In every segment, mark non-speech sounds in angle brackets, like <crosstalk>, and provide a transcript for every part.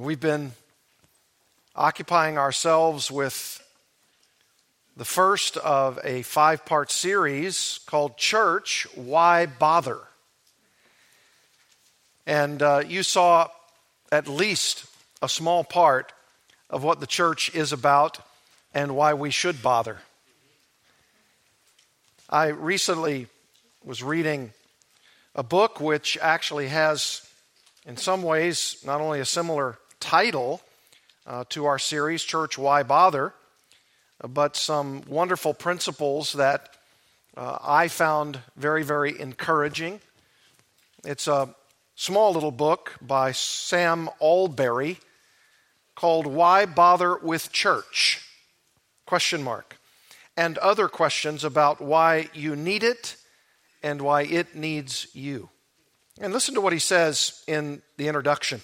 We've been occupying ourselves with the first of a five part series called Church Why Bother? And uh, you saw at least a small part of what the church is about and why we should bother. I recently was reading a book which actually has, in some ways, not only a similar title uh, to our series, Church Why Bother, but some wonderful principles that uh, I found very, very encouraging. It's a small little book by Sam Allberry called Why Bother with Church? Question mark. And other questions about why you need it and why it needs you. And listen to what he says in the introduction.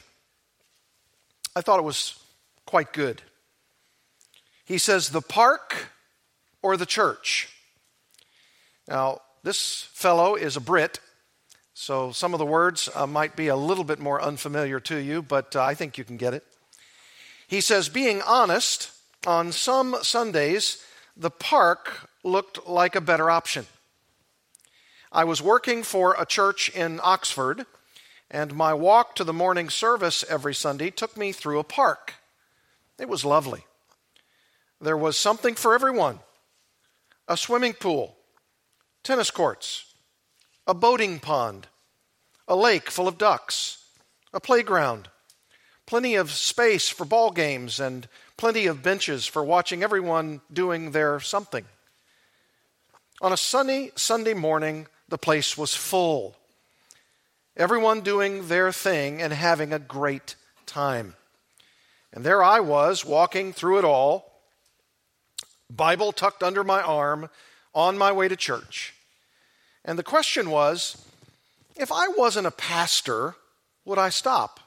I thought it was quite good. He says, The park or the church? Now, this fellow is a Brit, so some of the words uh, might be a little bit more unfamiliar to you, but uh, I think you can get it. He says, Being honest, on some Sundays, the park looked like a better option. I was working for a church in Oxford, and my walk to the morning service every Sunday took me through a park. It was lovely. There was something for everyone a swimming pool, tennis courts, a boating pond, a lake full of ducks, a playground, plenty of space for ball games, and plenty of benches for watching everyone doing their something. On a sunny Sunday morning, the place was full. Everyone doing their thing and having a great time. And there I was, walking through it all, Bible tucked under my arm, on my way to church. And the question was if I wasn't a pastor, would I stop?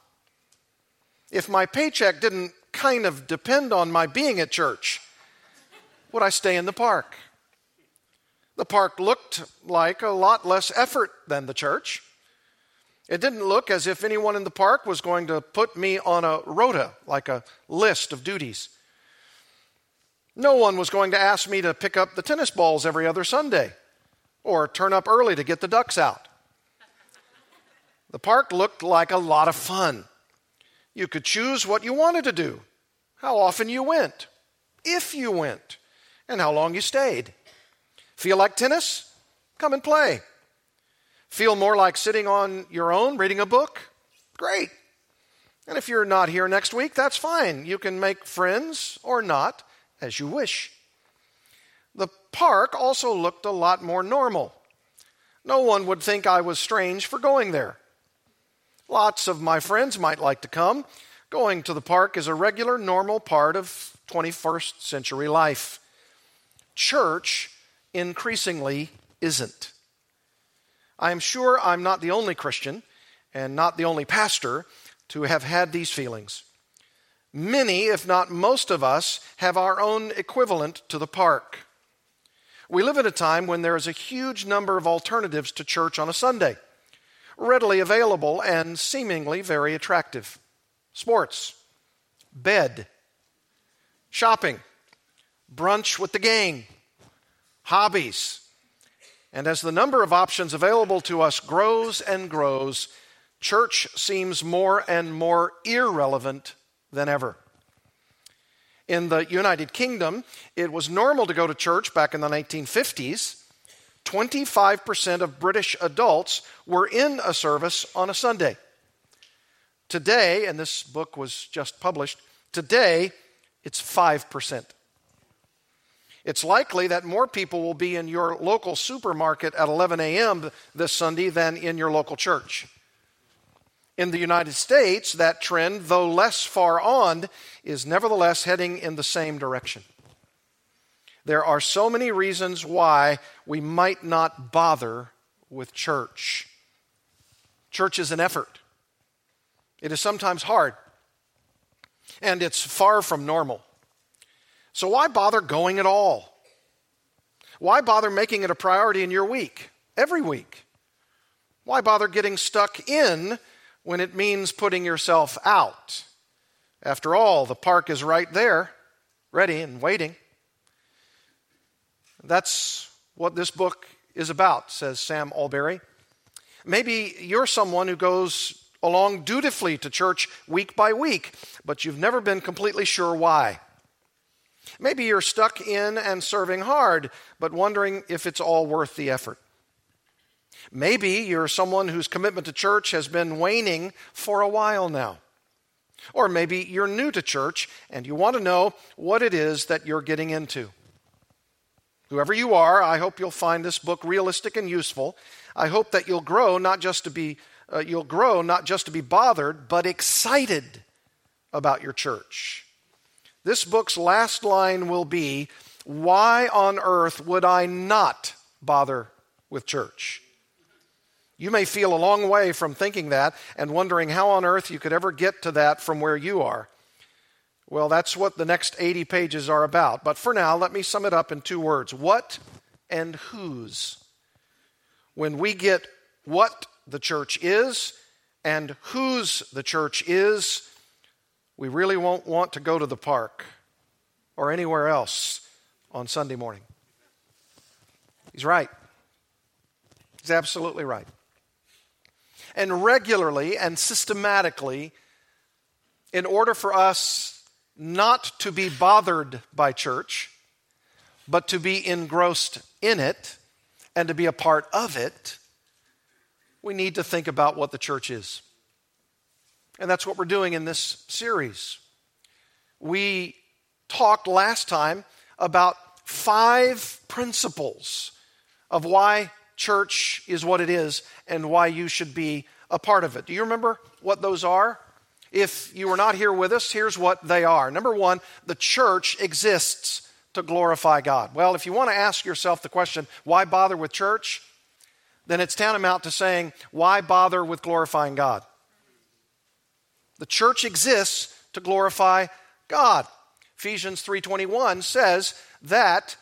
If my paycheck didn't kind of depend on my being at church, would I stay in the park? The park looked like a lot less effort than the church. It didn't look as if anyone in the park was going to put me on a rota, like a list of duties. No one was going to ask me to pick up the tennis balls every other Sunday or turn up early to get the ducks out. The park looked like a lot of fun. You could choose what you wanted to do, how often you went, if you went, and how long you stayed. Feel like tennis? Come and play. Feel more like sitting on your own reading a book? Great. And if you're not here next week, that's fine. You can make friends or not as you wish. The park also looked a lot more normal. No one would think I was strange for going there. Lots of my friends might like to come. Going to the park is a regular, normal part of 21st century life. Church increasingly isn't. I am sure I'm not the only Christian and not the only pastor to have had these feelings. Many, if not most of us, have our own equivalent to the park. We live at a time when there is a huge number of alternatives to church on a Sunday, readily available and seemingly very attractive. Sports, bed, shopping, brunch with the gang, hobbies, and as the number of options available to us grows and grows, church seems more and more irrelevant than ever. In the United Kingdom, it was normal to go to church back in the 1950s. 25% of British adults were in a service on a Sunday. Today, and this book was just published, today it's 5%. It's likely that more people will be in your local supermarket at 11 a.m. this Sunday than in your local church. In the United States, that trend, though less far on, is nevertheless heading in the same direction. There are so many reasons why we might not bother with church. Church is an effort, it is sometimes hard, and it's far from normal. So, why bother going at all? Why bother making it a priority in your week, every week? Why bother getting stuck in when it means putting yourself out? After all, the park is right there, ready and waiting. That's what this book is about, says Sam Allberry. Maybe you're someone who goes along dutifully to church week by week, but you've never been completely sure why. Maybe you're stuck in and serving hard, but wondering if it's all worth the effort. Maybe you're someone whose commitment to church has been waning for a while now. Or maybe you're new to church and you want to know what it is that you're getting into. Whoever you are, I hope you'll find this book realistic and useful. I hope that you'll grow not just to be uh, you'll grow not just to be bothered, but excited about your church. This book's last line will be Why on earth would I not bother with church? You may feel a long way from thinking that and wondering how on earth you could ever get to that from where you are. Well, that's what the next 80 pages are about. But for now, let me sum it up in two words what and whose. When we get what the church is and whose the church is, we really won't want to go to the park or anywhere else on Sunday morning. He's right. He's absolutely right and regularly and systematically in order for us not to be bothered by church, but to be engrossed in it and to be a part of it, we need to think about what the church is. And that's what we're doing in this series. We talked last time about five principles of why church is what it is and why you should be a part of it. Do you remember what those are? If you were not here with us, here's what they are. Number one, the church exists to glorify God. Well, if you want to ask yourself the question, why bother with church? Then it's tantamount to saying, why bother with glorifying God? The church exists to glorify God. Ephesians 3:21 says that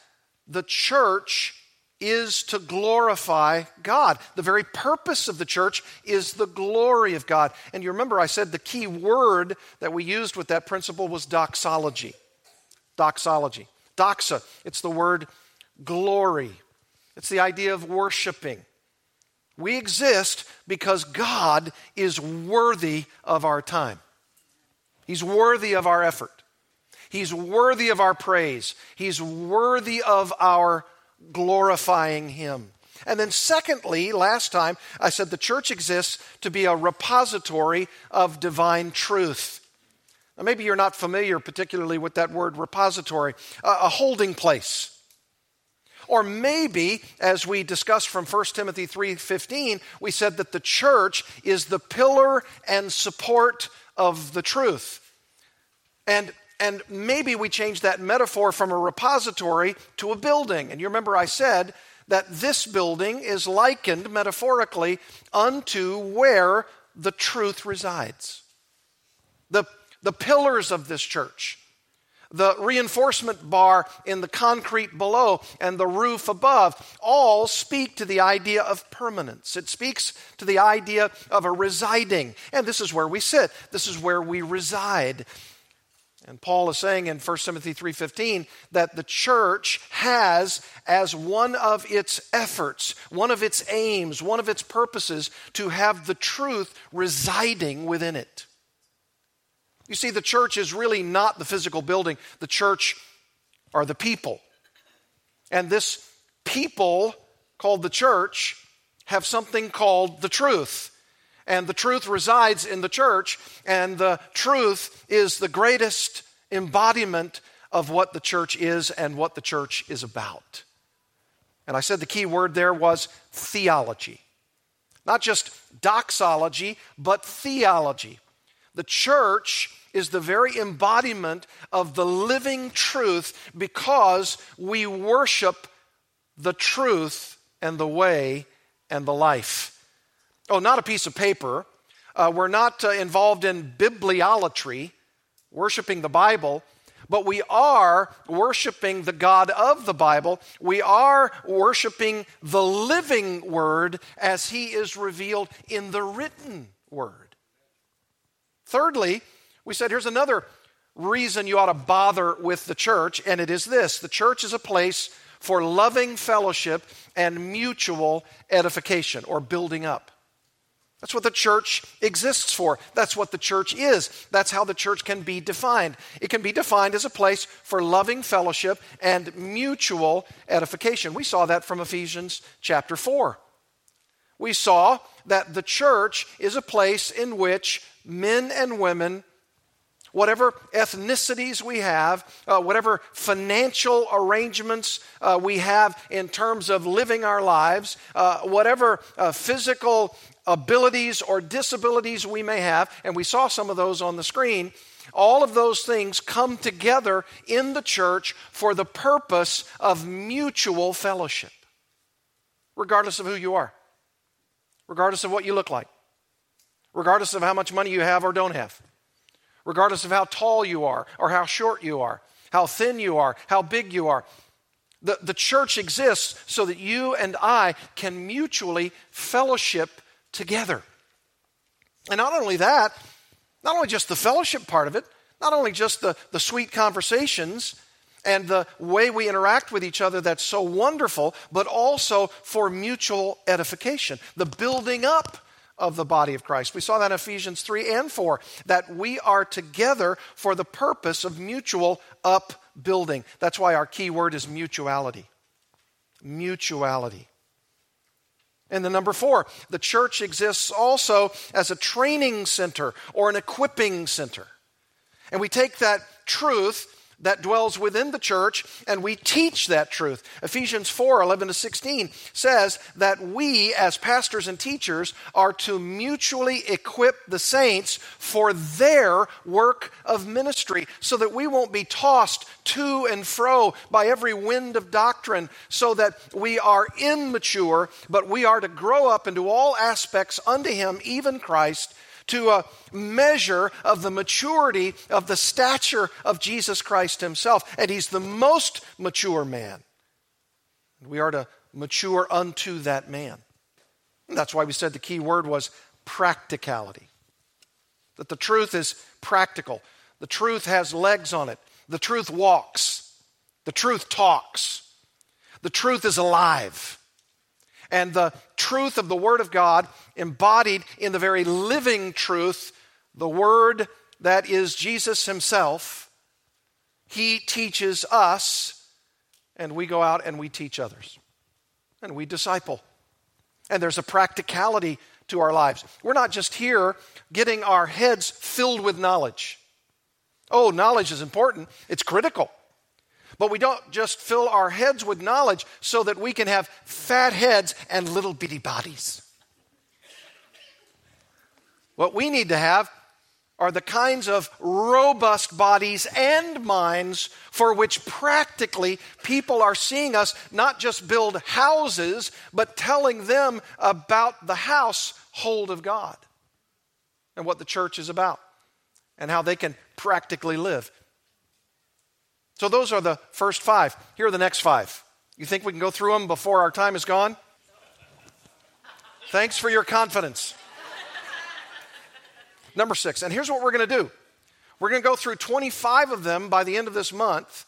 the church is to glorify God. The very purpose of the church is the glory of God. And you remember I said the key word that we used with that principle was doxology. Doxology. Doxa, it's the word glory. It's the idea of worshiping. We exist because God is worthy of our time. He's worthy of our effort. He's worthy of our praise. He's worthy of our glorifying Him. And then, secondly, last time I said the church exists to be a repository of divine truth. Now, maybe you're not familiar particularly with that word repository, a holding place. Or maybe, as we discussed from 1 Timothy 3:15, we said that the church is the pillar and support of the truth. And and maybe we change that metaphor from a repository to a building. And you remember I said that this building is likened metaphorically unto where the truth resides. The, the pillars of this church, the reinforcement bar in the concrete below, and the roof above all speak to the idea of permanence. It speaks to the idea of a residing. And this is where we sit, this is where we reside. And Paul is saying in 1 Timothy 3:15 that the church has as one of its efforts, one of its aims, one of its purposes to have the truth residing within it. You see the church is really not the physical building. The church are the people. And this people called the church have something called the truth. And the truth resides in the church, and the truth is the greatest embodiment of what the church is and what the church is about. And I said the key word there was theology. Not just doxology, but theology. The church is the very embodiment of the living truth because we worship the truth and the way and the life. Oh, not a piece of paper. Uh, we're not uh, involved in bibliolatry, worshiping the Bible, but we are worshiping the God of the Bible. We are worshiping the living Word as He is revealed in the written Word. Thirdly, We said here's another reason you ought to bother with the church, and it is this the church is a place for loving fellowship and mutual edification or building up. That's what the church exists for. That's what the church is. That's how the church can be defined. It can be defined as a place for loving fellowship and mutual edification. We saw that from Ephesians chapter 4. We saw that the church is a place in which men and women whatever ethnicities we have, uh, whatever financial arrangements uh, we have in terms of living our lives, uh, whatever uh, physical abilities or disabilities we may have, and we saw some of those on the screen. All of those things come together in the church for the purpose of mutual fellowship, regardless of who you are, regardless of what you look like, regardless of how much money you have or don't have regardless of how tall you are, or how short you are, how thin you are, how big you are. The, the church exists so that you and I can mutually fellowship together. And not only that, not only just the fellowship part of it, not only just the, the sweet conversations and the way we interact with each other that's so wonderful, but also for mutual edification, the building up of the body of Christ. We saw that in Ephesians 3 and 4, that we are together for the purpose of mutual upbuilding. That's why our key word is mutuality. Mutuality. And the number four, the church exists also as a training center or an equipping center. And we take that truth that dwells within the church, and we teach that truth. Ephesians 4 11 to 16 says that we, as pastors and teachers, are to mutually equip the saints for their work of ministry so that we won't be tossed to and fro by every wind of doctrine, so that we are immature, but we are to grow up into all aspects unto Him, even Christ to a measure of the maturity of the stature of Jesus Christ himself. And he's the most mature man. We are to mature unto that man. And that's why we said the key word was practicality. That the truth is practical, the truth has legs on it, the truth walks, the truth talks, the truth is alive and the truth of the Word of God embodied in the very living truth, the Word that is Jesus Himself. He teaches us, and we go out and we teach others, and we disciple. And there's a practicality to our lives. We're not just here getting our heads filled with knowledge. Oh, knowledge is important, it's critical. But we don't just fill our heads with knowledge so that we can have fat heads and little bitty bodies. What we need to have are the kinds of robust bodies and minds for which practically people are seeing us not just build houses, but telling them about the household of God and what the church is about and how they can practically live. So those are the first five. Here are the next five. You think we can go through them before our time is gone? Thanks for your confidence. Number six, and here's what we're going to do we're going to go through 25 of them by the end of this month.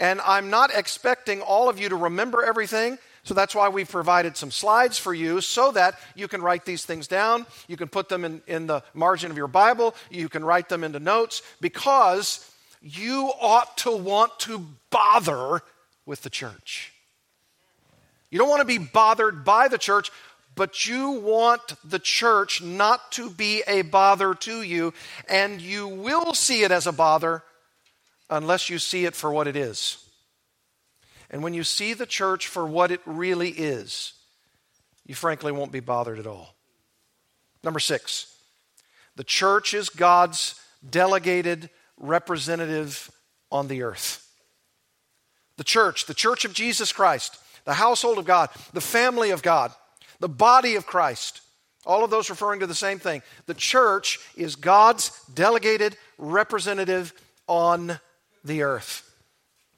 And I'm not expecting all of you to remember everything. So that's why we've provided some slides for you so that you can write these things down. You can put them in, in the margin of your Bible. You can write them into notes because you ought to want to bother with the church. You don't want to be bothered by the church, but you want the church not to be a bother to you, and you will see it as a bother unless you see it for what it is. And when you see the church for what it really is, you frankly won't be bothered at all. Number six, the church is God's delegated representative on the earth. The church, the church of Jesus Christ, the household of God, the family of God, the body of Christ, all of those referring to the same thing. The church is God's delegated representative on the earth.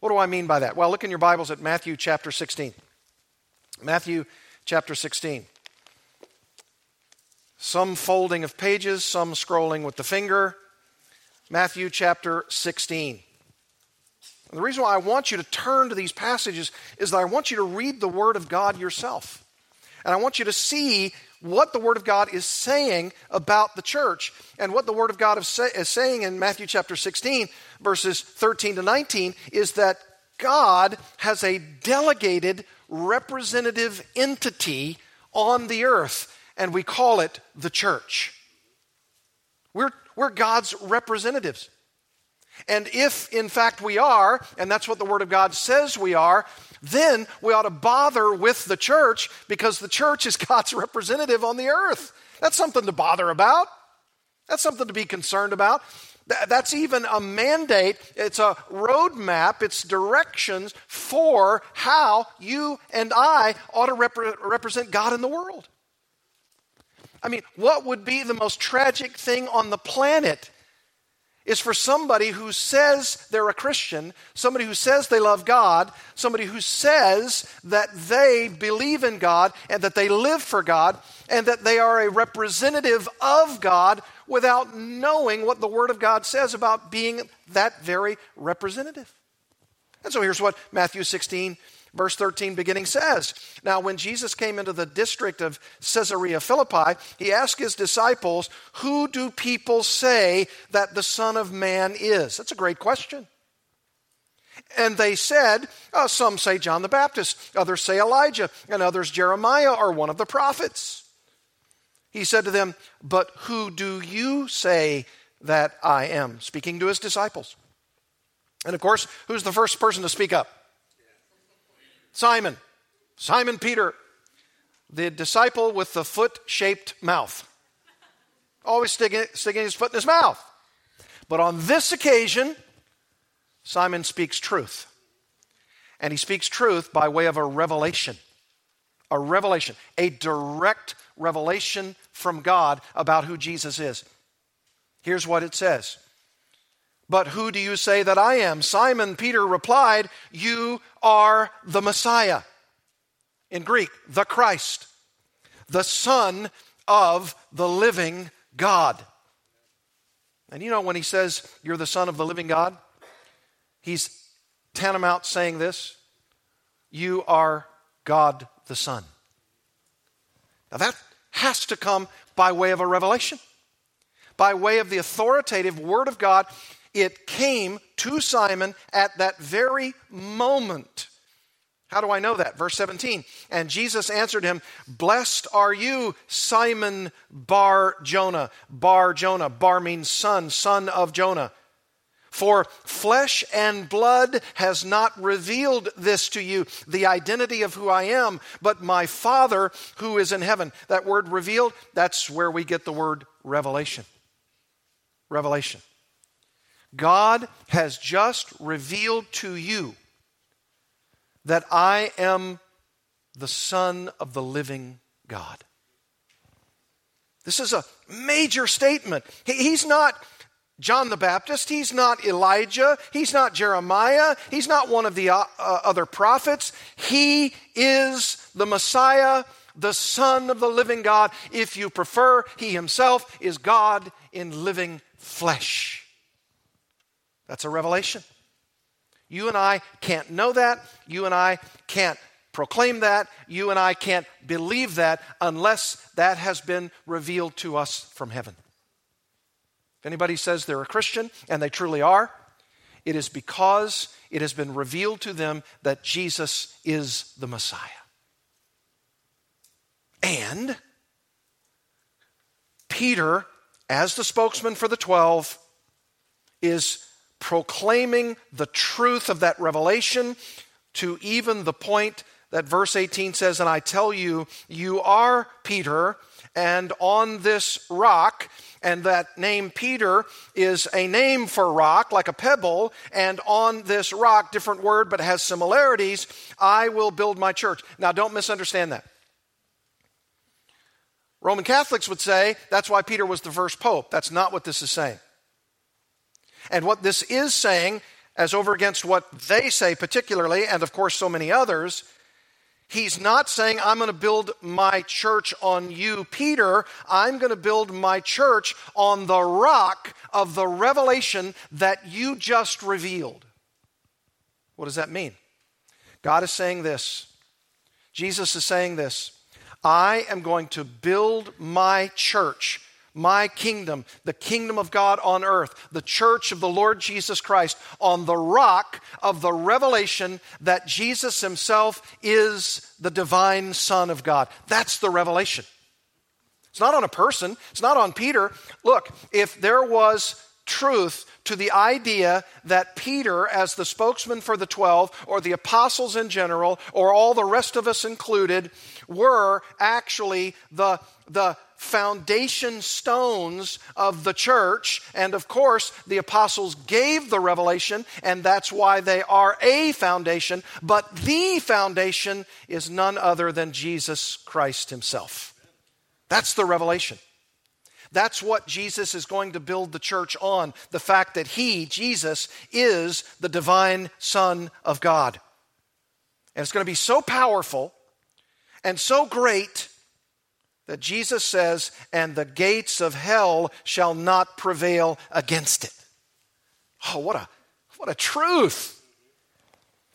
What do I mean by that? Well, look in your Bibles at Matthew chapter 16. Matthew chapter 16. Some folding of pages, some scrolling with the finger, Matthew chapter 16. And the reason why I want you to turn to these passages is that I want you to read the Word of God yourself. And I want you to see what the Word of God is saying about the church. And what the Word of God is, say, is saying in Matthew chapter 16, verses 13 to 19, is that God has a delegated representative entity on the earth, and we call it the church. We're, we're God's representatives. And if, in fact, we are, and that's what the Word of God says we are, then we ought to bother with the church because the church is <laughs> God's representative on the earth. That's something to bother about. That's something to be concerned about. That's even a mandate. It's a roadmap. It's directions for how you and I ought to rep- represent God in the world. I mean, what would be the most tragic thing on the planet is for somebody who says they're a Christian, somebody who says they love God, somebody who says that they believe in God and that they live for God and that they are a representative of God without knowing what the Word of God says about being that very representative. And so here's what Matthew 16 verse 13 beginning says Now, when Jesus came into the district of Caesarea Philippi, he asked his disciples, Who do people say that the Son of Man is? That's a great question. And they said, oh, Some say John the Baptist, others say Elijah, and others Jeremiah or one of the prophets. He said to them, But who do you say that I am? Speaking to his disciples. And of course, who's the first person to speak up? Simon, Simon Peter, the disciple with the foot shaped mouth. Always sticking, sticking his foot in his mouth. But on this occasion, Simon speaks truth. And he speaks truth by way of a revelation. A revelation, a direct revelation from God about who Jesus is. Here's what it says but who do you say that I am? Simon Peter replied, You are the Messiah. In Greek, the Christ, the Son of the living God. And you know, when he says, You're the Son of the living God, he's tantamount saying this You are God the Son. Now that has to come by way of a revelation, by way of the authoritative Word of God it came to Simon at that very moment. How do I know that? Verse 17. And Jesus answered him, Blessed are you, Simon Bar Jonah. Bar Jonah. Bar means son, son of Jonah. For flesh and blood has not revealed this to you, the identity of who I am, but my Father who is in heaven. That word revealed, that's where we get the word revelation. Revelation. God has just revealed to you that I am the Son of the living God. This is a major statement. He's not John the Baptist. He's not Elijah. He's not Jeremiah. He's not one of the uh, uh, other prophets. He is the Messiah, the Son of the living God. If you prefer, he himself is God in living flesh. That's a revelation. You and I can't know that. You and I can't proclaim that. You and I can't believe that unless that has been revealed to us from heaven. If anybody says they're a Christian, and they truly are, it is because it has been revealed to them that Jesus is the Messiah. And Peter, as the spokesman for the 12, is proclaiming the truth of that revelation to even the point that verse 18 says, And I tell you, you are Peter, and on this rock, and that name Peter is a name for rock, like a pebble, and on this rock, different word, but has similarities, I will build my church. Now, don't misunderstand that. Roman Catholics would say that's why Peter was the first pope. That's not what this is saying. And what this is saying, as over against what they say particularly, and of course so many others, He's not saying, I'm going to build my church on you, Peter. I'm going to build my church on the rock of the revelation that you just revealed. What does that mean? God is saying this. Jesus is saying this. I am going to build my church my kingdom, the kingdom of God on earth, the church of the Lord Jesus Christ, on the rock of the revelation that Jesus himself is the divine Son of God. That's the revelation. It's not on a person, it's not on Peter. Look, if there was truth to the idea that Peter, as the spokesman for the 12, or the apostles in general, or all the rest of us included, were actually the, the foundation stones of the church. And of course, the apostles gave the revelation, and that's why they are a foundation. But the foundation is none other than Jesus Christ Himself. That's the revelation. That's what Jesus is going to build the church on the fact that He, Jesus, is the divine Son of God. And it's going to be so powerful and so great that Jesus says, and the gates of hell shall not prevail against it. Oh, what a, what a truth!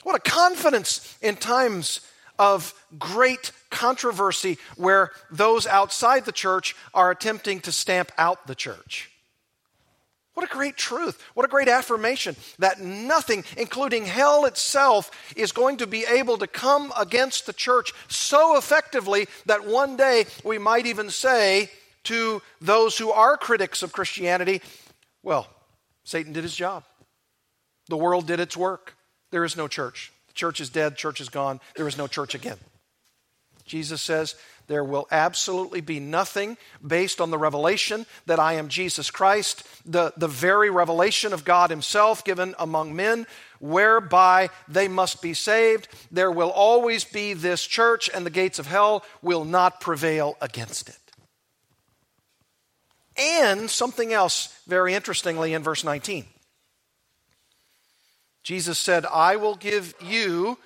What a confidence in times of great controversy where those outside the church are attempting to stamp out the church. What a great truth. What a great affirmation that nothing, including hell itself, is going to be able to come against the church so effectively that one day we might even say to those who are critics of Christianity, well, Satan did his job. The world did its work. There is no church. The church is dead, church is gone. There is no church again. Jesus says, there will absolutely be nothing based on the revelation that I am Jesus Christ, the, the very revelation of God Himself given among men, whereby they must be saved. There will always be this church, and the gates of hell will not prevail against it. And something else very interestingly in verse 19. Jesus said, I will give you,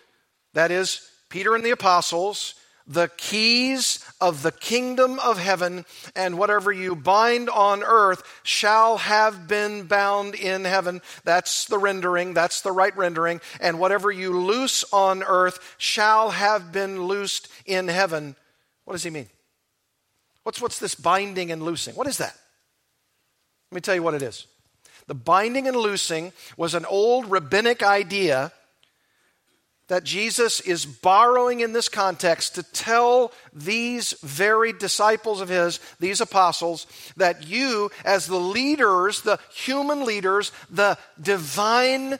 that is, Peter and the apostles, the keys of the kingdom of heaven, and whatever you bind on earth shall have been bound in heaven. That's the rendering, that's the right rendering. And whatever you loose on earth shall have been loosed in heaven. What does he mean? What's, what's this binding and loosing? What is that? Let me tell you what it is. The binding and loosing was an old rabbinic idea that Jesus is borrowing in this context to tell these very disciples of his, these apostles, that you, as the leaders, the human leaders, the divine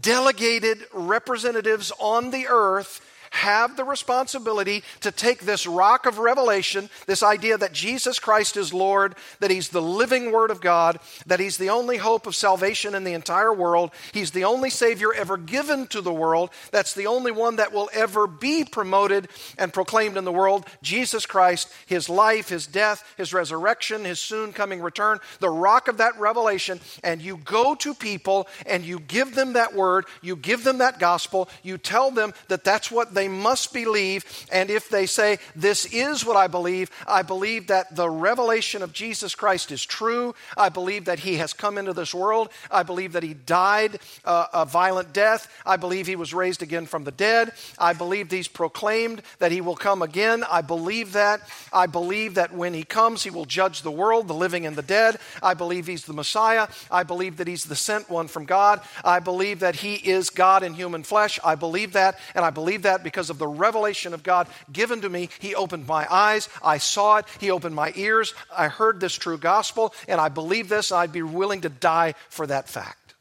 delegated representatives on the earth, have the responsibility to take this rock of revelation, this idea that Jesus Christ is Lord, that He's the living Word of God, that He's the only hope of salvation in the entire world, He's the only Savior ever given to the world, that's the only one that will ever be promoted and proclaimed in the world Jesus Christ, His life, His death, His resurrection, His soon coming return, the rock of that revelation. And you go to people and you give them that word, you give them that gospel, you tell them that that's what they must believe. And if they say, This is what I believe, I believe that the revelation of Jesus Christ is true. I believe that He has come into this world. I believe that He died uh, a violent death. I believe He was raised again from the dead. I believe He's proclaimed that He will come again. I believe that. I believe that when He comes, He will judge the world, the living and the dead. I believe He's the Messiah. I believe that He's the sent one from God. I believe that He is God in human flesh. I believe that, and I believe that because of the revelation of God given to me. He opened my eyes. I saw it. He opened my ears. I heard this true gospel, and I believe this. I'd be willing to die for that fact.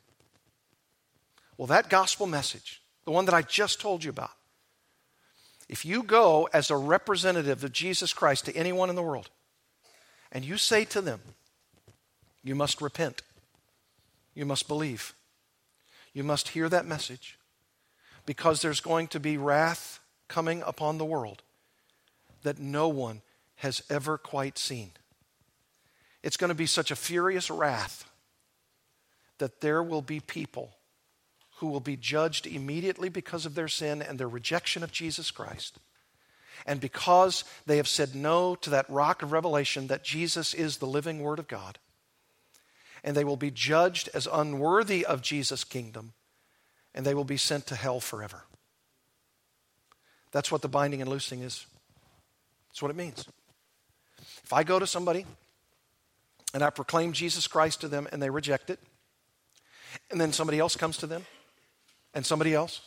Well, that gospel message, the one that I just told you about, if you go as a representative of Jesus Christ to anyone in the world, and you say to them, You must repent, you must believe, you must hear that message, because there's going to be wrath coming upon the world that no one has ever quite seen. It's going to be such a furious wrath that there will be people who will be judged immediately because of their sin and their rejection of Jesus Christ. And because they have said no to that rock of revelation that Jesus is the living Word of God. And they will be judged as unworthy of Jesus' kingdom, and they will be sent to hell forever. That's what the binding and loosing is. That's what it means. If I go to somebody and I proclaim Jesus Christ to them and they reject it, and then somebody else comes to them, and somebody else,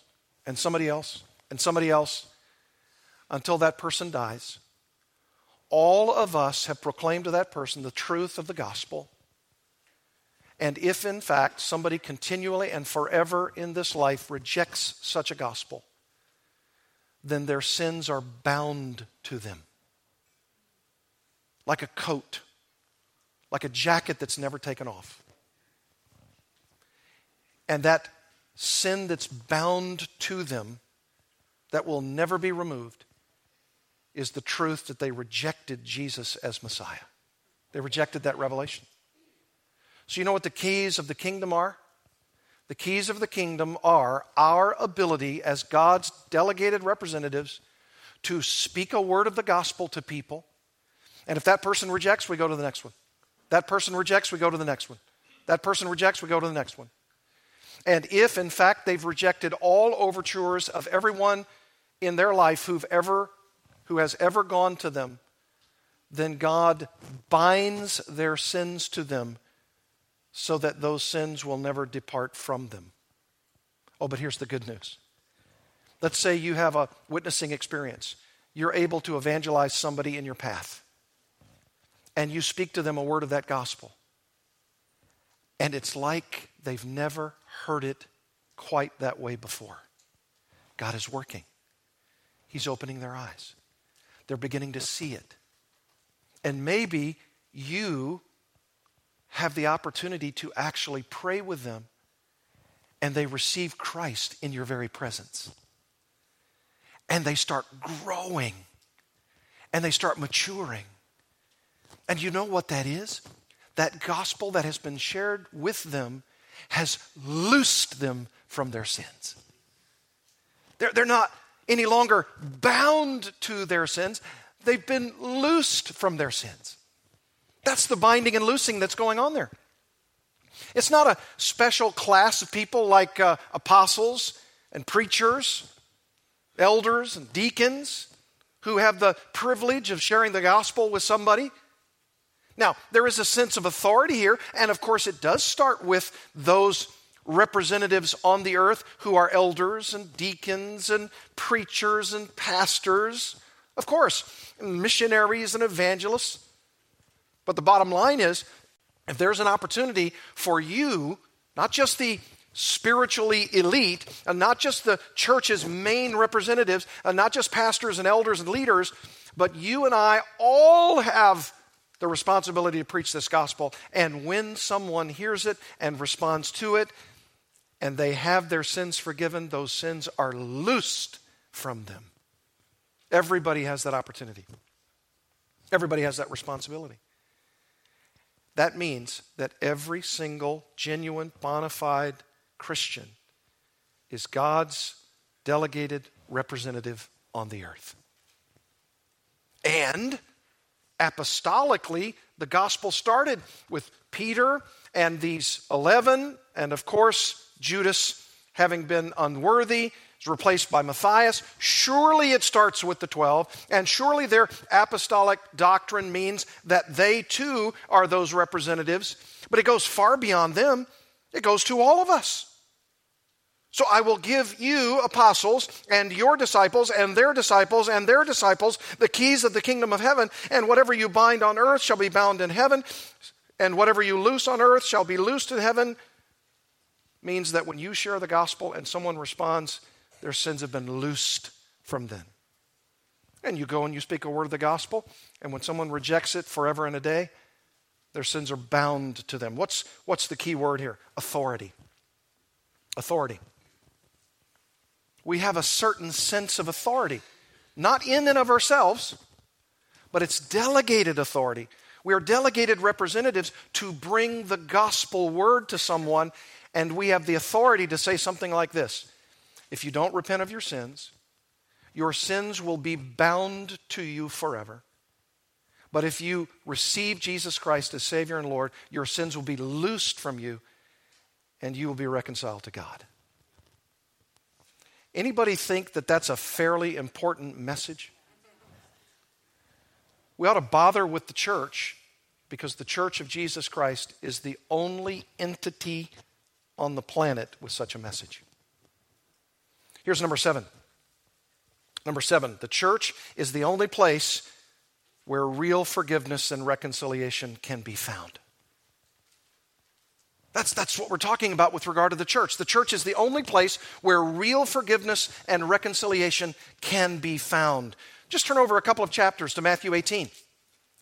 and somebody else, and somebody else, until that person dies, all of us have proclaimed to that person the truth of the gospel. And if in fact somebody continually and forever in this life rejects such a gospel, then their sins are bound to them. Like a coat, like a jacket that's never taken off. And that sin that's bound to them, that will never be removed, is the truth that they rejected Jesus as Messiah. They rejected that revelation. So, you know what the keys of the kingdom are? The keys of the kingdom are our ability as God's delegated representatives to speak a word of the gospel to people. And if that person rejects, we go to the next one. That person rejects, we go to the next one. That person rejects, we go to the next one. And if, in fact, they've rejected all overtures of everyone in their life who've ever, who has ever gone to them, then God binds their sins to them so that those sins will never depart from them. Oh, but here's the good news. Let's say you have a witnessing experience. You're able to evangelize somebody in your path. And you speak to them a word of that gospel. And it's like they've never heard it quite that way before. God is working, He's opening their eyes. They're beginning to see it. And maybe you have the opportunity to actually pray with them and they receive Christ in your very presence. And they start growing and they start maturing. And you know what that is? That gospel that has been shared with them has loosed them from their sins. They're, they're not any longer bound to their sins, they've been loosed from their sins. That's the binding and loosing that's going on there. It's not a special class of people like uh, apostles and preachers, elders and deacons who have the privilege of sharing the gospel with somebody. Now, there is a sense of authority here, and of course, it does start with those representatives on the earth who are elders and deacons and preachers and pastors. Of course, missionaries and evangelists. But the bottom line is if there's an opportunity for you, not just the spiritually elite, and not just the church's main representatives, and not just pastors and elders and leaders, but you and I all have the responsibility to preach this gospel. And when someone hears it and responds to it, and they have their sins forgiven, those sins are loosed from them. Everybody has that opportunity. Everybody has that responsibility. That means that every single genuine, bona fide Christian is God's delegated representative on the earth. And apostolically, the gospel started with Peter and these 11, and of course, Judas having been unworthy replaced by Matthias. Surely it starts with the 12, and surely their apostolic doctrine means that they too are those representatives. But it goes far beyond them, it goes to all of us. So I will give you, apostles, and your disciples, and their disciples, and their disciples, the keys of the kingdom of heaven, and whatever you bind on earth shall be bound in heaven, and whatever you loose on earth shall be loosed in heaven. Means that when you share the gospel and someone responds, their sins have been loosed from them. And you go and you speak a word of the gospel, and when someone rejects it forever and a day, their sins are bound to them. What's, what's the key word here? Authority. Authority. We have a certain sense of authority, not in and of ourselves, but it's delegated authority. We are delegated representatives to bring the gospel word to someone And we have the authority to say something like this If you don't repent of your sins, your sins will be bound to you forever. But if you receive Jesus Christ as Savior and Lord, your sins will be loosed from you and you will be reconciled to God. Anybody think that that's a fairly important message? We ought to bother with the church because the church of Jesus Christ is the only entity on the planet with such a message. Here's number seven. Number seven, the church is the only place where real forgiveness and reconciliation can be found. That's, that's what we're talking about with regard to the church. The church is the only place where real forgiveness and reconciliation can be found. Just turn over a couple of chapters to Matthew 18.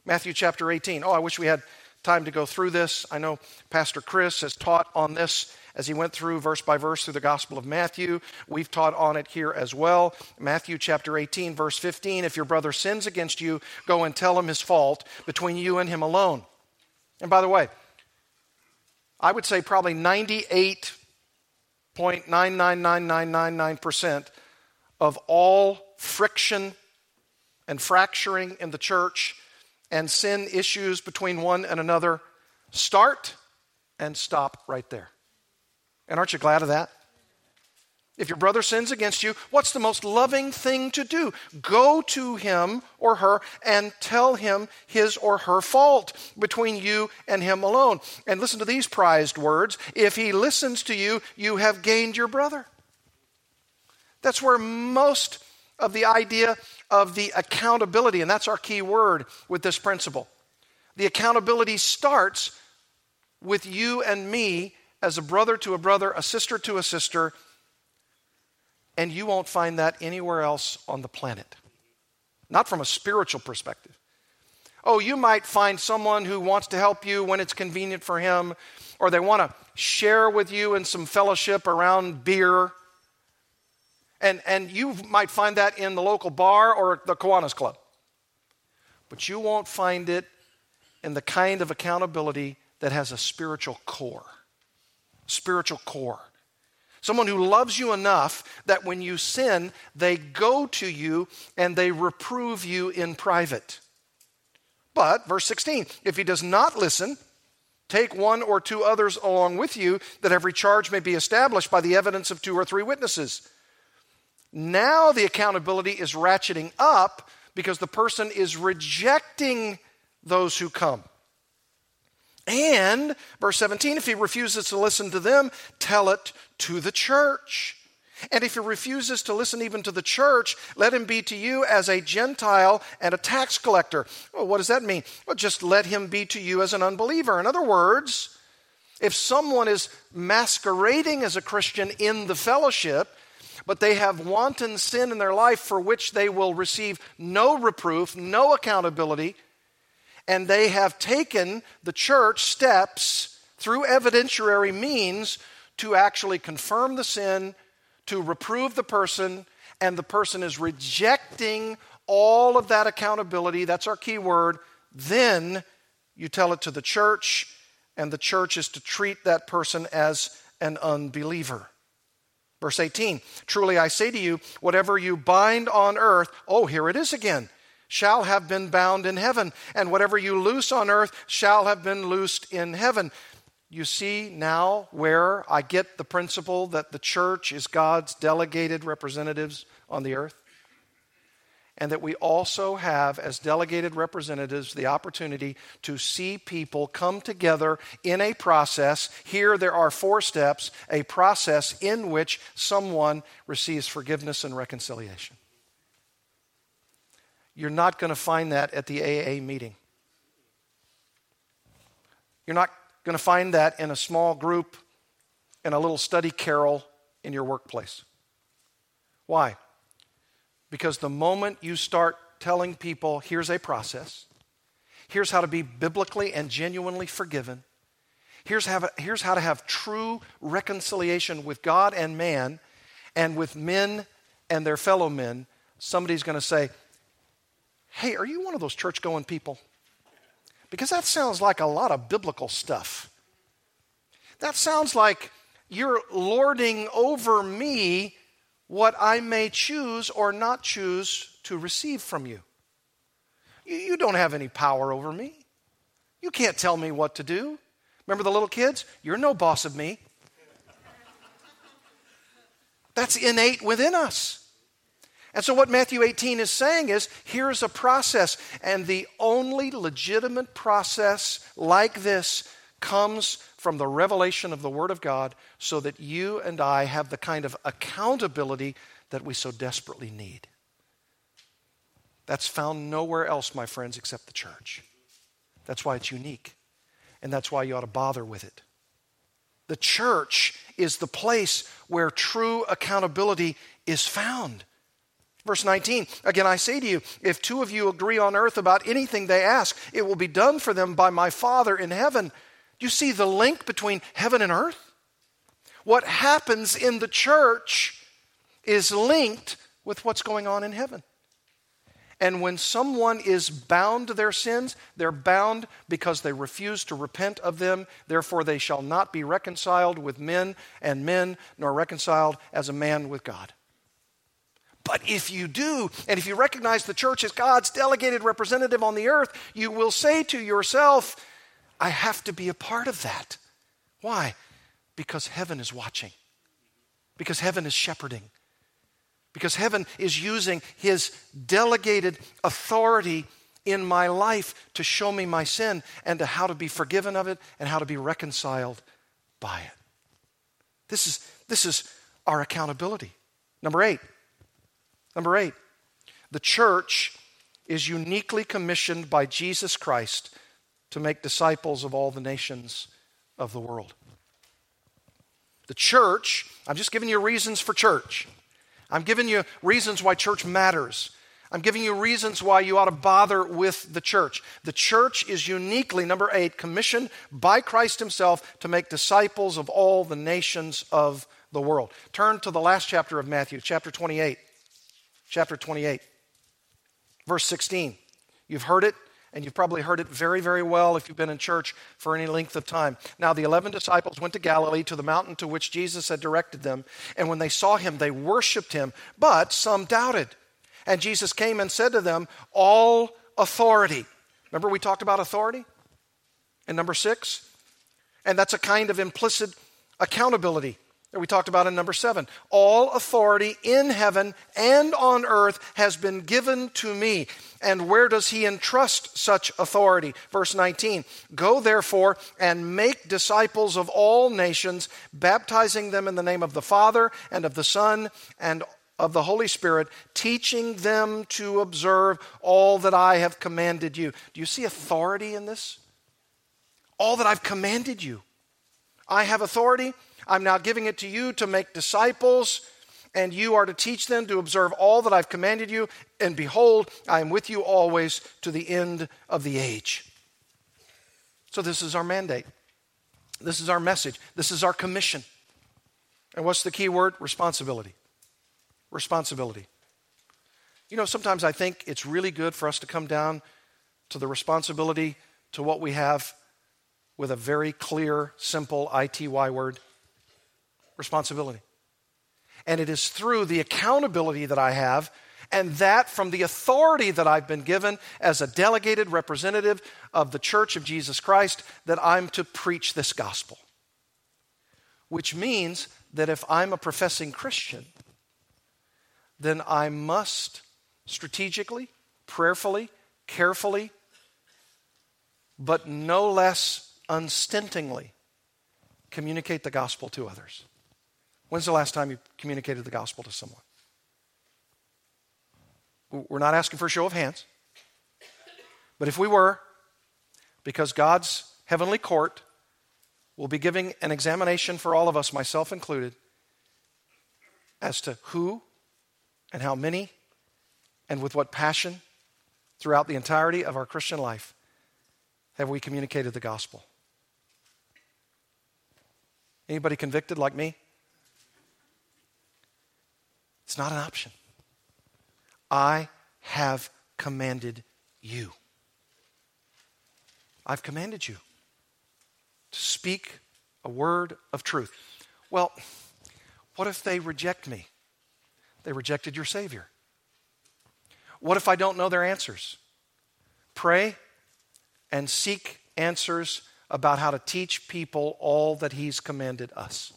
Matthew chapter 18. Oh, I wish we had time to go through this. I know Pastor Chris has taught on this as he went through verse by verse through the Gospel of Matthew. We've taught on it here as well. Matthew chapter 18, verse 15 If your brother sins against you, go and tell him his fault between you and him alone. And by the way, I would say probably 98.999999% of all friction and fracturing in the church and sin issues between one and another start and stop right there. And aren't you glad of that? If your brother sins against you, what's the most loving thing to do? Go to him or her and tell him his or her fault between you and him alone. And listen to these prized words if he listens to you, you have gained your brother. That's where most of the idea of the accountability, and that's our key word with this principle. The accountability starts with you and me as a brother to a brother, a sister to a sister, and you won't find that anywhere else on the planet. Not from a spiritual perspective. Oh, you might find someone who wants to help you when it's convenient for him, or they want to share with you in some fellowship around beer. And, and you might find that in the local bar or the Kiwanis Club. But you won't find it in the kind of accountability that has a spiritual core spiritual core. Someone who loves you enough that when you sin, they go to you and they reprove you in private. But, verse 16, if he does not listen, take one or two others along with you, that every charge may be established by the evidence of two or three witnesses. Now the accountability is ratcheting up because the person is rejecting those who come. And, verse 17, if he refuses to listen to them, tell it to the church. And if he refuses to listen even to the church, let him be to you as a Gentile and a tax collector. Well, what does that mean? Well, just let him be to you as an unbeliever. In other words, if someone is masquerading as a Christian in the fellowship, but they have wanton sin in their life for which they will receive no reproof, no accountability, and they have taken the church steps through evidentiary means to actually confirm the sin, to reprove the person, and the person is rejecting all of that accountability. That's our key word. Then you tell it to the church, and the church is to treat that person as an unbeliever. Verse 18 Truly I say to you, whatever you bind on earth, oh, here it is again shall have been bound in heaven, and whatever you loose on earth shall have been loosed in heaven. You see now where I get the principle that the church is God's delegated representatives on the earth? And that we also have, as delegated representatives, the opportunity to see people come together in a process. Here, there are four steps a process in which someone receives forgiveness and reconciliation. You're not going to find that at the AA meeting. You're not going to find that in a small group, in a little study carrel in your workplace. Why? Because the moment you start telling people, here's a process, here's how to be biblically and genuinely forgiven, here's how, here's how to have true reconciliation with God and man, and with men and their fellow men, somebody's going to say, Hey, are you one of those church going people? Because that sounds like a lot of biblical stuff. That sounds like you're lording over me what I may choose or not choose to receive from you. You don't have any power over me. You can't tell me what to do. Remember the little kids? You're no boss of me. That's innate within us. And so, what Matthew 18 is saying is here's a process, and the only legitimate process like this comes from the revelation of the Word of God so that you and I have the kind of accountability that we so desperately need. That's found nowhere else, my friends, except the church. That's why it's unique, and that's why you ought to bother with it. The church is the place where true accountability is found. Verse 19, again I say to you, if two of you agree on earth about anything they ask, it will be done for them by my Father in heaven. Do you see the link between heaven and earth? What happens in the church is linked with what's going on in heaven. And when someone is bound to their sins, they're bound because they refuse to repent of them. Therefore, they shall not be reconciled with men and men, nor reconciled as a man with God. But if you do, and if you recognize the church as God's delegated representative on the earth, you will say to yourself, I have to be a part of that. Why? Because heaven is watching, because heaven is shepherding, because heaven is using his delegated authority in my life to show me my sin and to how to be forgiven of it and how to be reconciled by it. This is, this is our accountability. Number eight, Number eight, the church is uniquely commissioned by Jesus Christ to make disciples of all the nations of the world. The church, I'm just giving you reasons for church. I'm giving you reasons why church matters. I'm giving you reasons why you ought to bother with the church. The church is uniquely, number eight, commissioned by Christ Himself to make disciples of all the nations of the world. Turn to the last chapter of Matthew, chapter 28 chapter 28, verse 16. You've heard it, and you've probably heard it very, very well if you've been in church for any length of time. Now, the 11 disciples went to Galilee to the mountain to which Jesus had directed them, and when they saw him, they worshiped him, but some doubted. And Jesus came and said to them, All authority. Remember, we talked about authority in number six? And that's a kind of implicit accountability that we talked about in number seven. All authority in heaven and on earth has been given to me. And where does he entrust such authority? Verse 19 Go therefore and make disciples of all nations, baptizing them in the name of the Father and of the Son and of the Holy Spirit, teaching them to observe all that I have commanded you. Do you see authority in this? All that I've commanded you. I have authority I'm now giving it to you to make disciples, and you are to teach them to observe all that I've commanded you. And behold, I am with you always to the end of the age. So, this is our mandate. This is our message. This is our commission. And what's the key word? Responsibility. Responsibility. You know, sometimes I think it's really good for us to come down to the responsibility to what we have with a very clear, simple ITY word responsibility. And it is through the accountability that I have and that from the authority that I've been given as a delegated representative of the church of Jesus Christ that I'm to preach this gospel. Which means that if I'm a professing Christian, then I must strategically, prayerfully, carefully, but no less unstintingly communicate the gospel to others. When's the last time you communicated the gospel to someone? We're not asking for a show of hands. But if we were, because God's heavenly court will be giving an examination for all of us, myself included, as to who and how many and with what passion throughout the entirety of our Christian life have we communicated the gospel. Anybody convicted like me? It's not an option. I have commanded you. I've commanded you to speak a word of truth. Well, what if they reject me? They rejected your Savior. What if I don't know their answers? Pray and seek answers about how to teach people all that He's commanded us.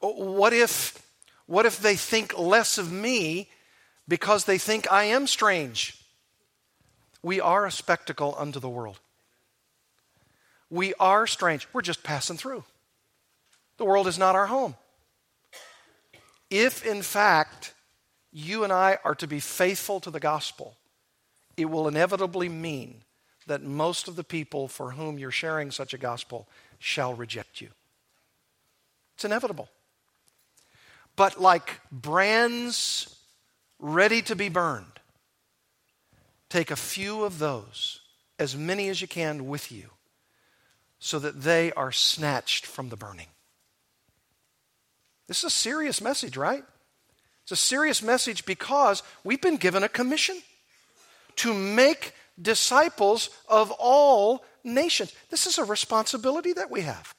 What if, what if they think less of me because they think I am strange? We are a spectacle unto the world. We are strange. We're just passing through. The world is not our home. If, in fact, you and I are to be faithful to the gospel, it will inevitably mean that most of the people for whom you're sharing such a gospel shall reject you. It's inevitable. But like brands ready to be burned, take a few of those, as many as you can, with you, so that they are snatched from the burning. This is a serious message, right? It's a serious message because we've been given a commission to make disciples of all nations. This is a responsibility that we have.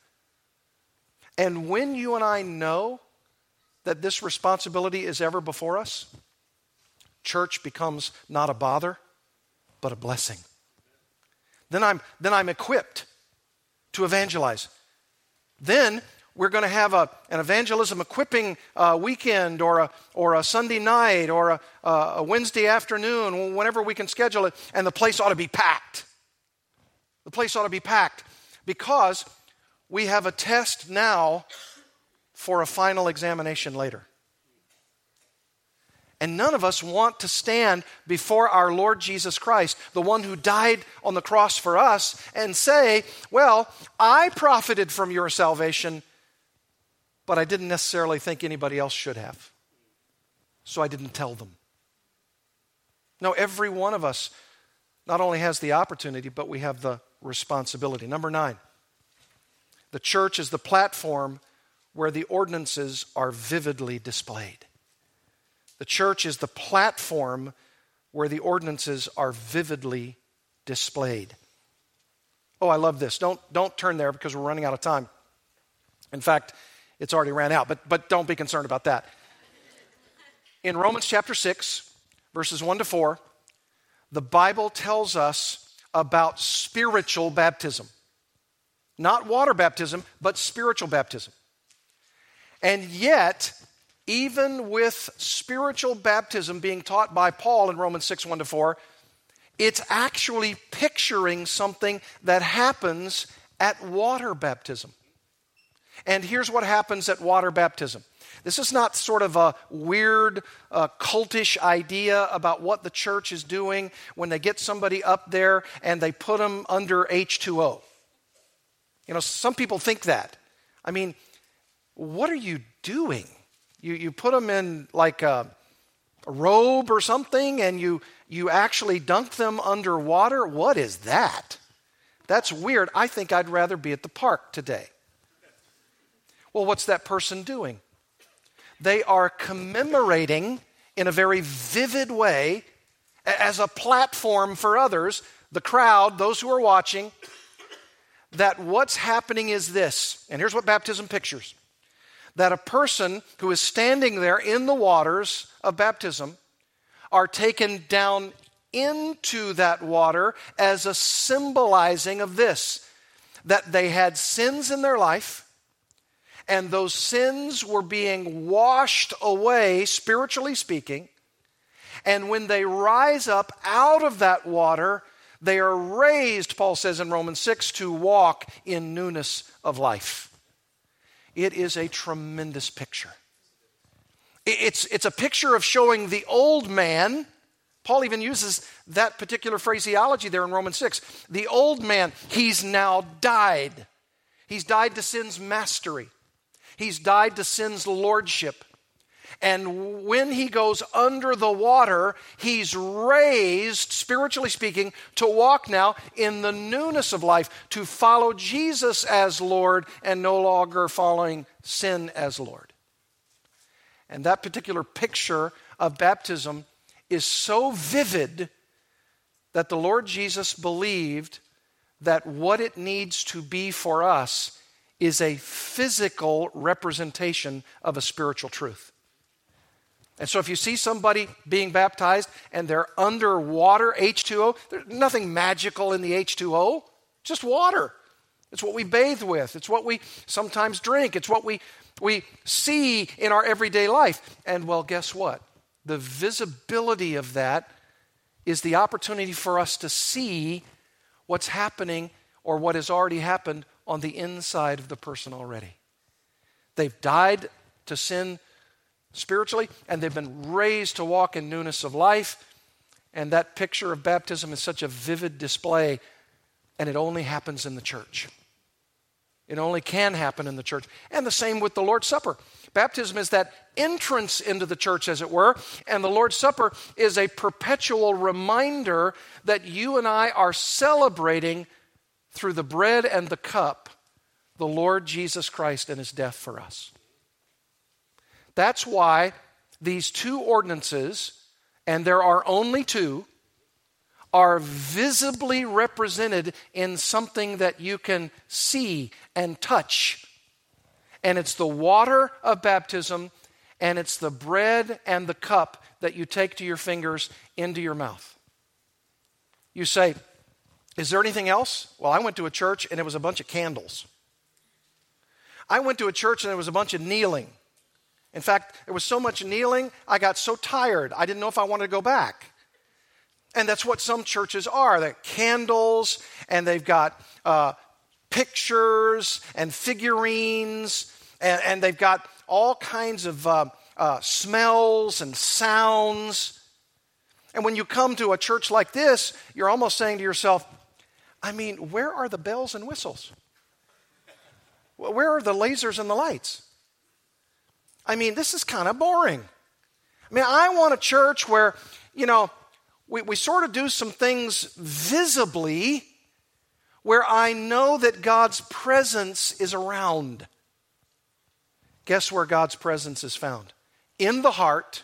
And when you and I know that this responsibility is ever before us, church becomes not a bother, but a blessing. Then I'm, then I'm equipped to evangelize. Then we're going to have a, an evangelism equipping uh, weekend or a, or a Sunday night or a, a Wednesday afternoon, whenever we can schedule it, and the place ought to be packed. The place ought to be packed because we have a test now for a final examination later. And none of us want to stand before our Lord Jesus Christ, the one who died on the cross for us, and say, Well, I profited from your salvation, but I didn't necessarily think anybody else should have. So I didn't tell them. No, every one of us not only has the opportunity, but we have the responsibility. Number nine, the church is the platform where the ordinances are vividly displayed. The church is the platform where the ordinances are vividly displayed. Oh, I love this. Don't, don't turn there because we're running out of time. In fact, it's already ran out, but, but don't be concerned about that. In Romans chapter 6, verses 1 to 4, the Bible tells us about spiritual baptism. Not water baptism, but spiritual baptism. And yet, even with spiritual baptism being taught by Paul in Romans 6 1 to 4, it's actually picturing something that happens at water baptism. And here's what happens at water baptism. This is not sort of a weird, uh, cultish idea about what the church is doing when they get somebody up there and they put them under H2O. You know, some people think that. I mean, what are you doing? You, you put them in like a, a robe or something and you, you actually dunk them underwater? What is that? That's weird. I think I'd rather be at the park today. Well, what's that person doing? They are commemorating in a very vivid way as a platform for others, the crowd, those who are watching, that what's happening is this. And here's what baptism pictures that a person who is standing there in the waters of baptism are taken down into that water as a symbolizing of this that they had sins in their life and those sins were being washed away, spiritually speaking. And when they rise up out of that water, they are raised, Paul says in Romans 6, to walk in newness of life. It is a tremendous picture. It's, it's a picture of showing the old man. Paul even uses that particular phraseology there in Romans 6. The old man, he's now died. He's died to sin's mastery. He's died to sin's lordship. And when he goes under the water, he's raised, spiritually speaking, to walk now in the newness of life, to follow Jesus as Lord and no longer following sin as Lord. And that particular picture of baptism is so vivid that the Lord Jesus believed that what it needs to be for us is a physical representation of a spiritual truth. And so if you see somebody being baptized and they're underwater, H2O, there's nothing magical in the H2O, just water. It's what we bathe with, it's what we sometimes drink, it's what we, we see in our everyday life. And well, guess what? The visibility of that is the opportunity for us to see what's happening or what has already happened on the inside of the person already. They've died to sin spiritually, and they've been raised to walk in newness of life. And that picture of baptism is such a vivid display, and it only happens in the church. It only can happen in the church. And the same with the Lord's Supper. Baptism is that entrance into the church, as it were, and the Lord's Supper is a perpetual reminder that you and I are celebrating through the bread and the cup the Lord Jesus Christ and his death for us. That's why these two ordinances, and there are only two, are visibly represented in something that you can see and touch. And it's the water of baptism, and it's the bread and the cup that you take to your fingers into your mouth. You say, Is there anything else? Well, I went to a church and it was a bunch of candles. I went to a church and there was a bunch of kneeling. In fact, there was so much kneeling, I got so tired, I didn't know if I wanted to go back. And that's what some churches are. They're candles, and they've got uh, pictures and figurines, and, and, they've got all kinds of uh, uh, smells and sounds. And when you come to a church like this, you're almost saying to yourself, I mean, where are the bells and whistles? Where are the lasers and the lights? I mean, this is kind of boring. I mean, I want a church where, you know, we, we sort of do some things visibly where I know that God's presence is around. Guess where God's presence is found? In the heart,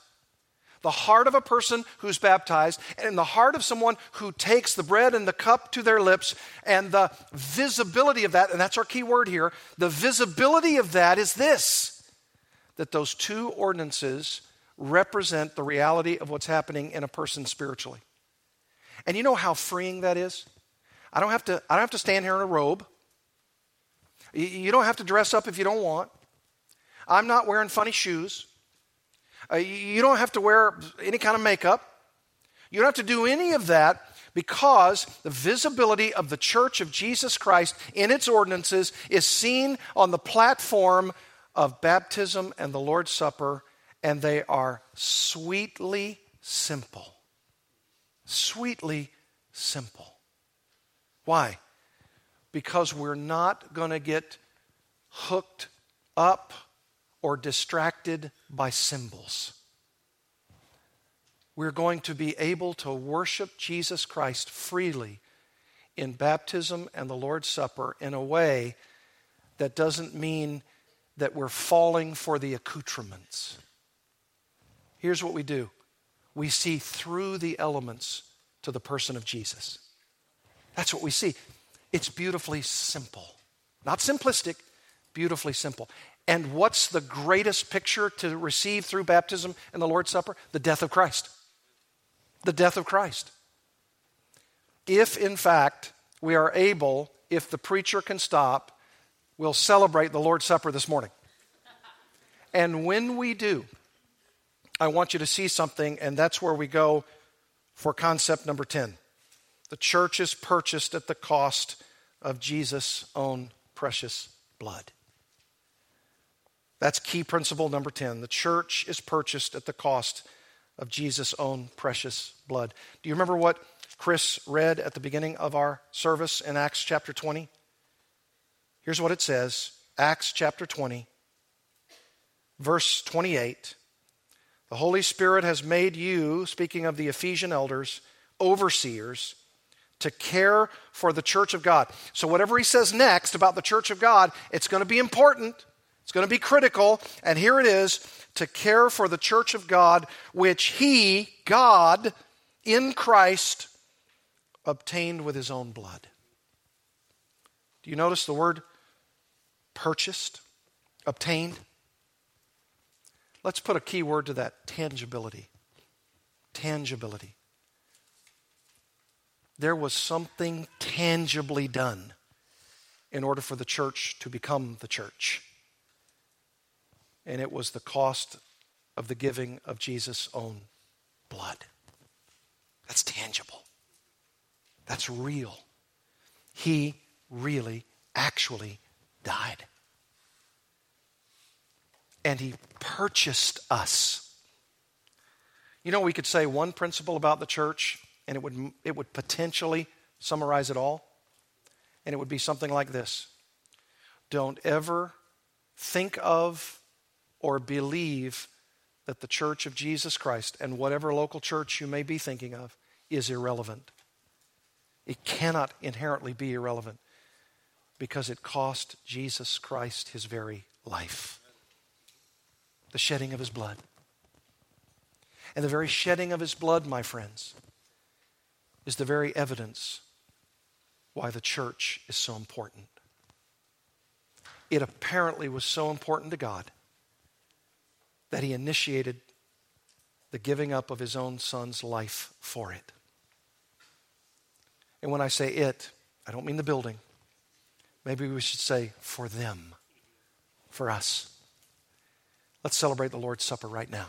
the heart of a person who's baptized, and in the heart of someone who takes the bread and the cup to their lips, and the visibility of that, and that's our key word here, the visibility of that is this that those two ordinances represent the reality of what's happening in a person spiritually. And you know how freeing that is? I don't have to, I don't have to stand here in a robe. You don't have to dress up if you don't want. I'm not wearing funny shoes. Uh, you don't have to wear any kind of makeup. You don't have to do any of that because the visibility of the church of Jesus Christ in its ordinances is seen on the platform of baptism and the Lord's Supper, and they are sweetly simple. Sweetly simple. Why? Because we're not going to get hooked up or distracted by symbols. We're going to be able to worship Jesus Christ freely in baptism and the Lord's Supper in a way that doesn't mean that we're falling for the accoutrements. Here's what we do we see through the elements to the person of Jesus. That's what we see. It's beautifully simple, not simplistic, beautifully simple. And what's the greatest picture to receive through baptism and the Lord's Supper? The death of Christ. The death of Christ. If, in fact, we are able, if the preacher can stop, we'll celebrate the Lord's Supper this morning. And when we do, I want you to see something, and that's where we go for concept number 10. The church is purchased at the cost of Jesus' own precious blood. That's key principle number 10. The church is purchased at the cost of Jesus' own precious blood. Do you remember what Chris read at the beginning of our service in Acts chapter 20? Here's what it says Acts chapter 20, verse 28. The Holy Spirit has made you, speaking of the Ephesian elders, overseers to care for the church of God. So, whatever he says next about the church of God, it's going to be important, it's going to be critical. And here it is to care for the church of God, which he, God, in Christ, obtained with his own blood. Do you notice the word purchased, obtained. Let's put a key word to that tangibility. Tangibility. There was something tangibly done in order for the church to become the church. And it was the cost of the giving of Jesus' own blood. That's tangible. That's real. He really, actually died. And he purchased us. You know, we could say one principle about the church, and it would, it would potentially summarize it all. And it would be something like this Don't ever think of or believe that the church of Jesus Christ and whatever local church you may be thinking of is irrelevant. It cannot inherently be irrelevant because it cost Jesus Christ his very life the shedding of his blood. And the very shedding of his blood, my friends, is the very evidence why the church is so important. It apparently was so important to God that he initiated the giving up of his own son's life for it. And when I say it, I don't mean the building. Maybe we should say for them, for us. Let's celebrate the Lord's Supper right now.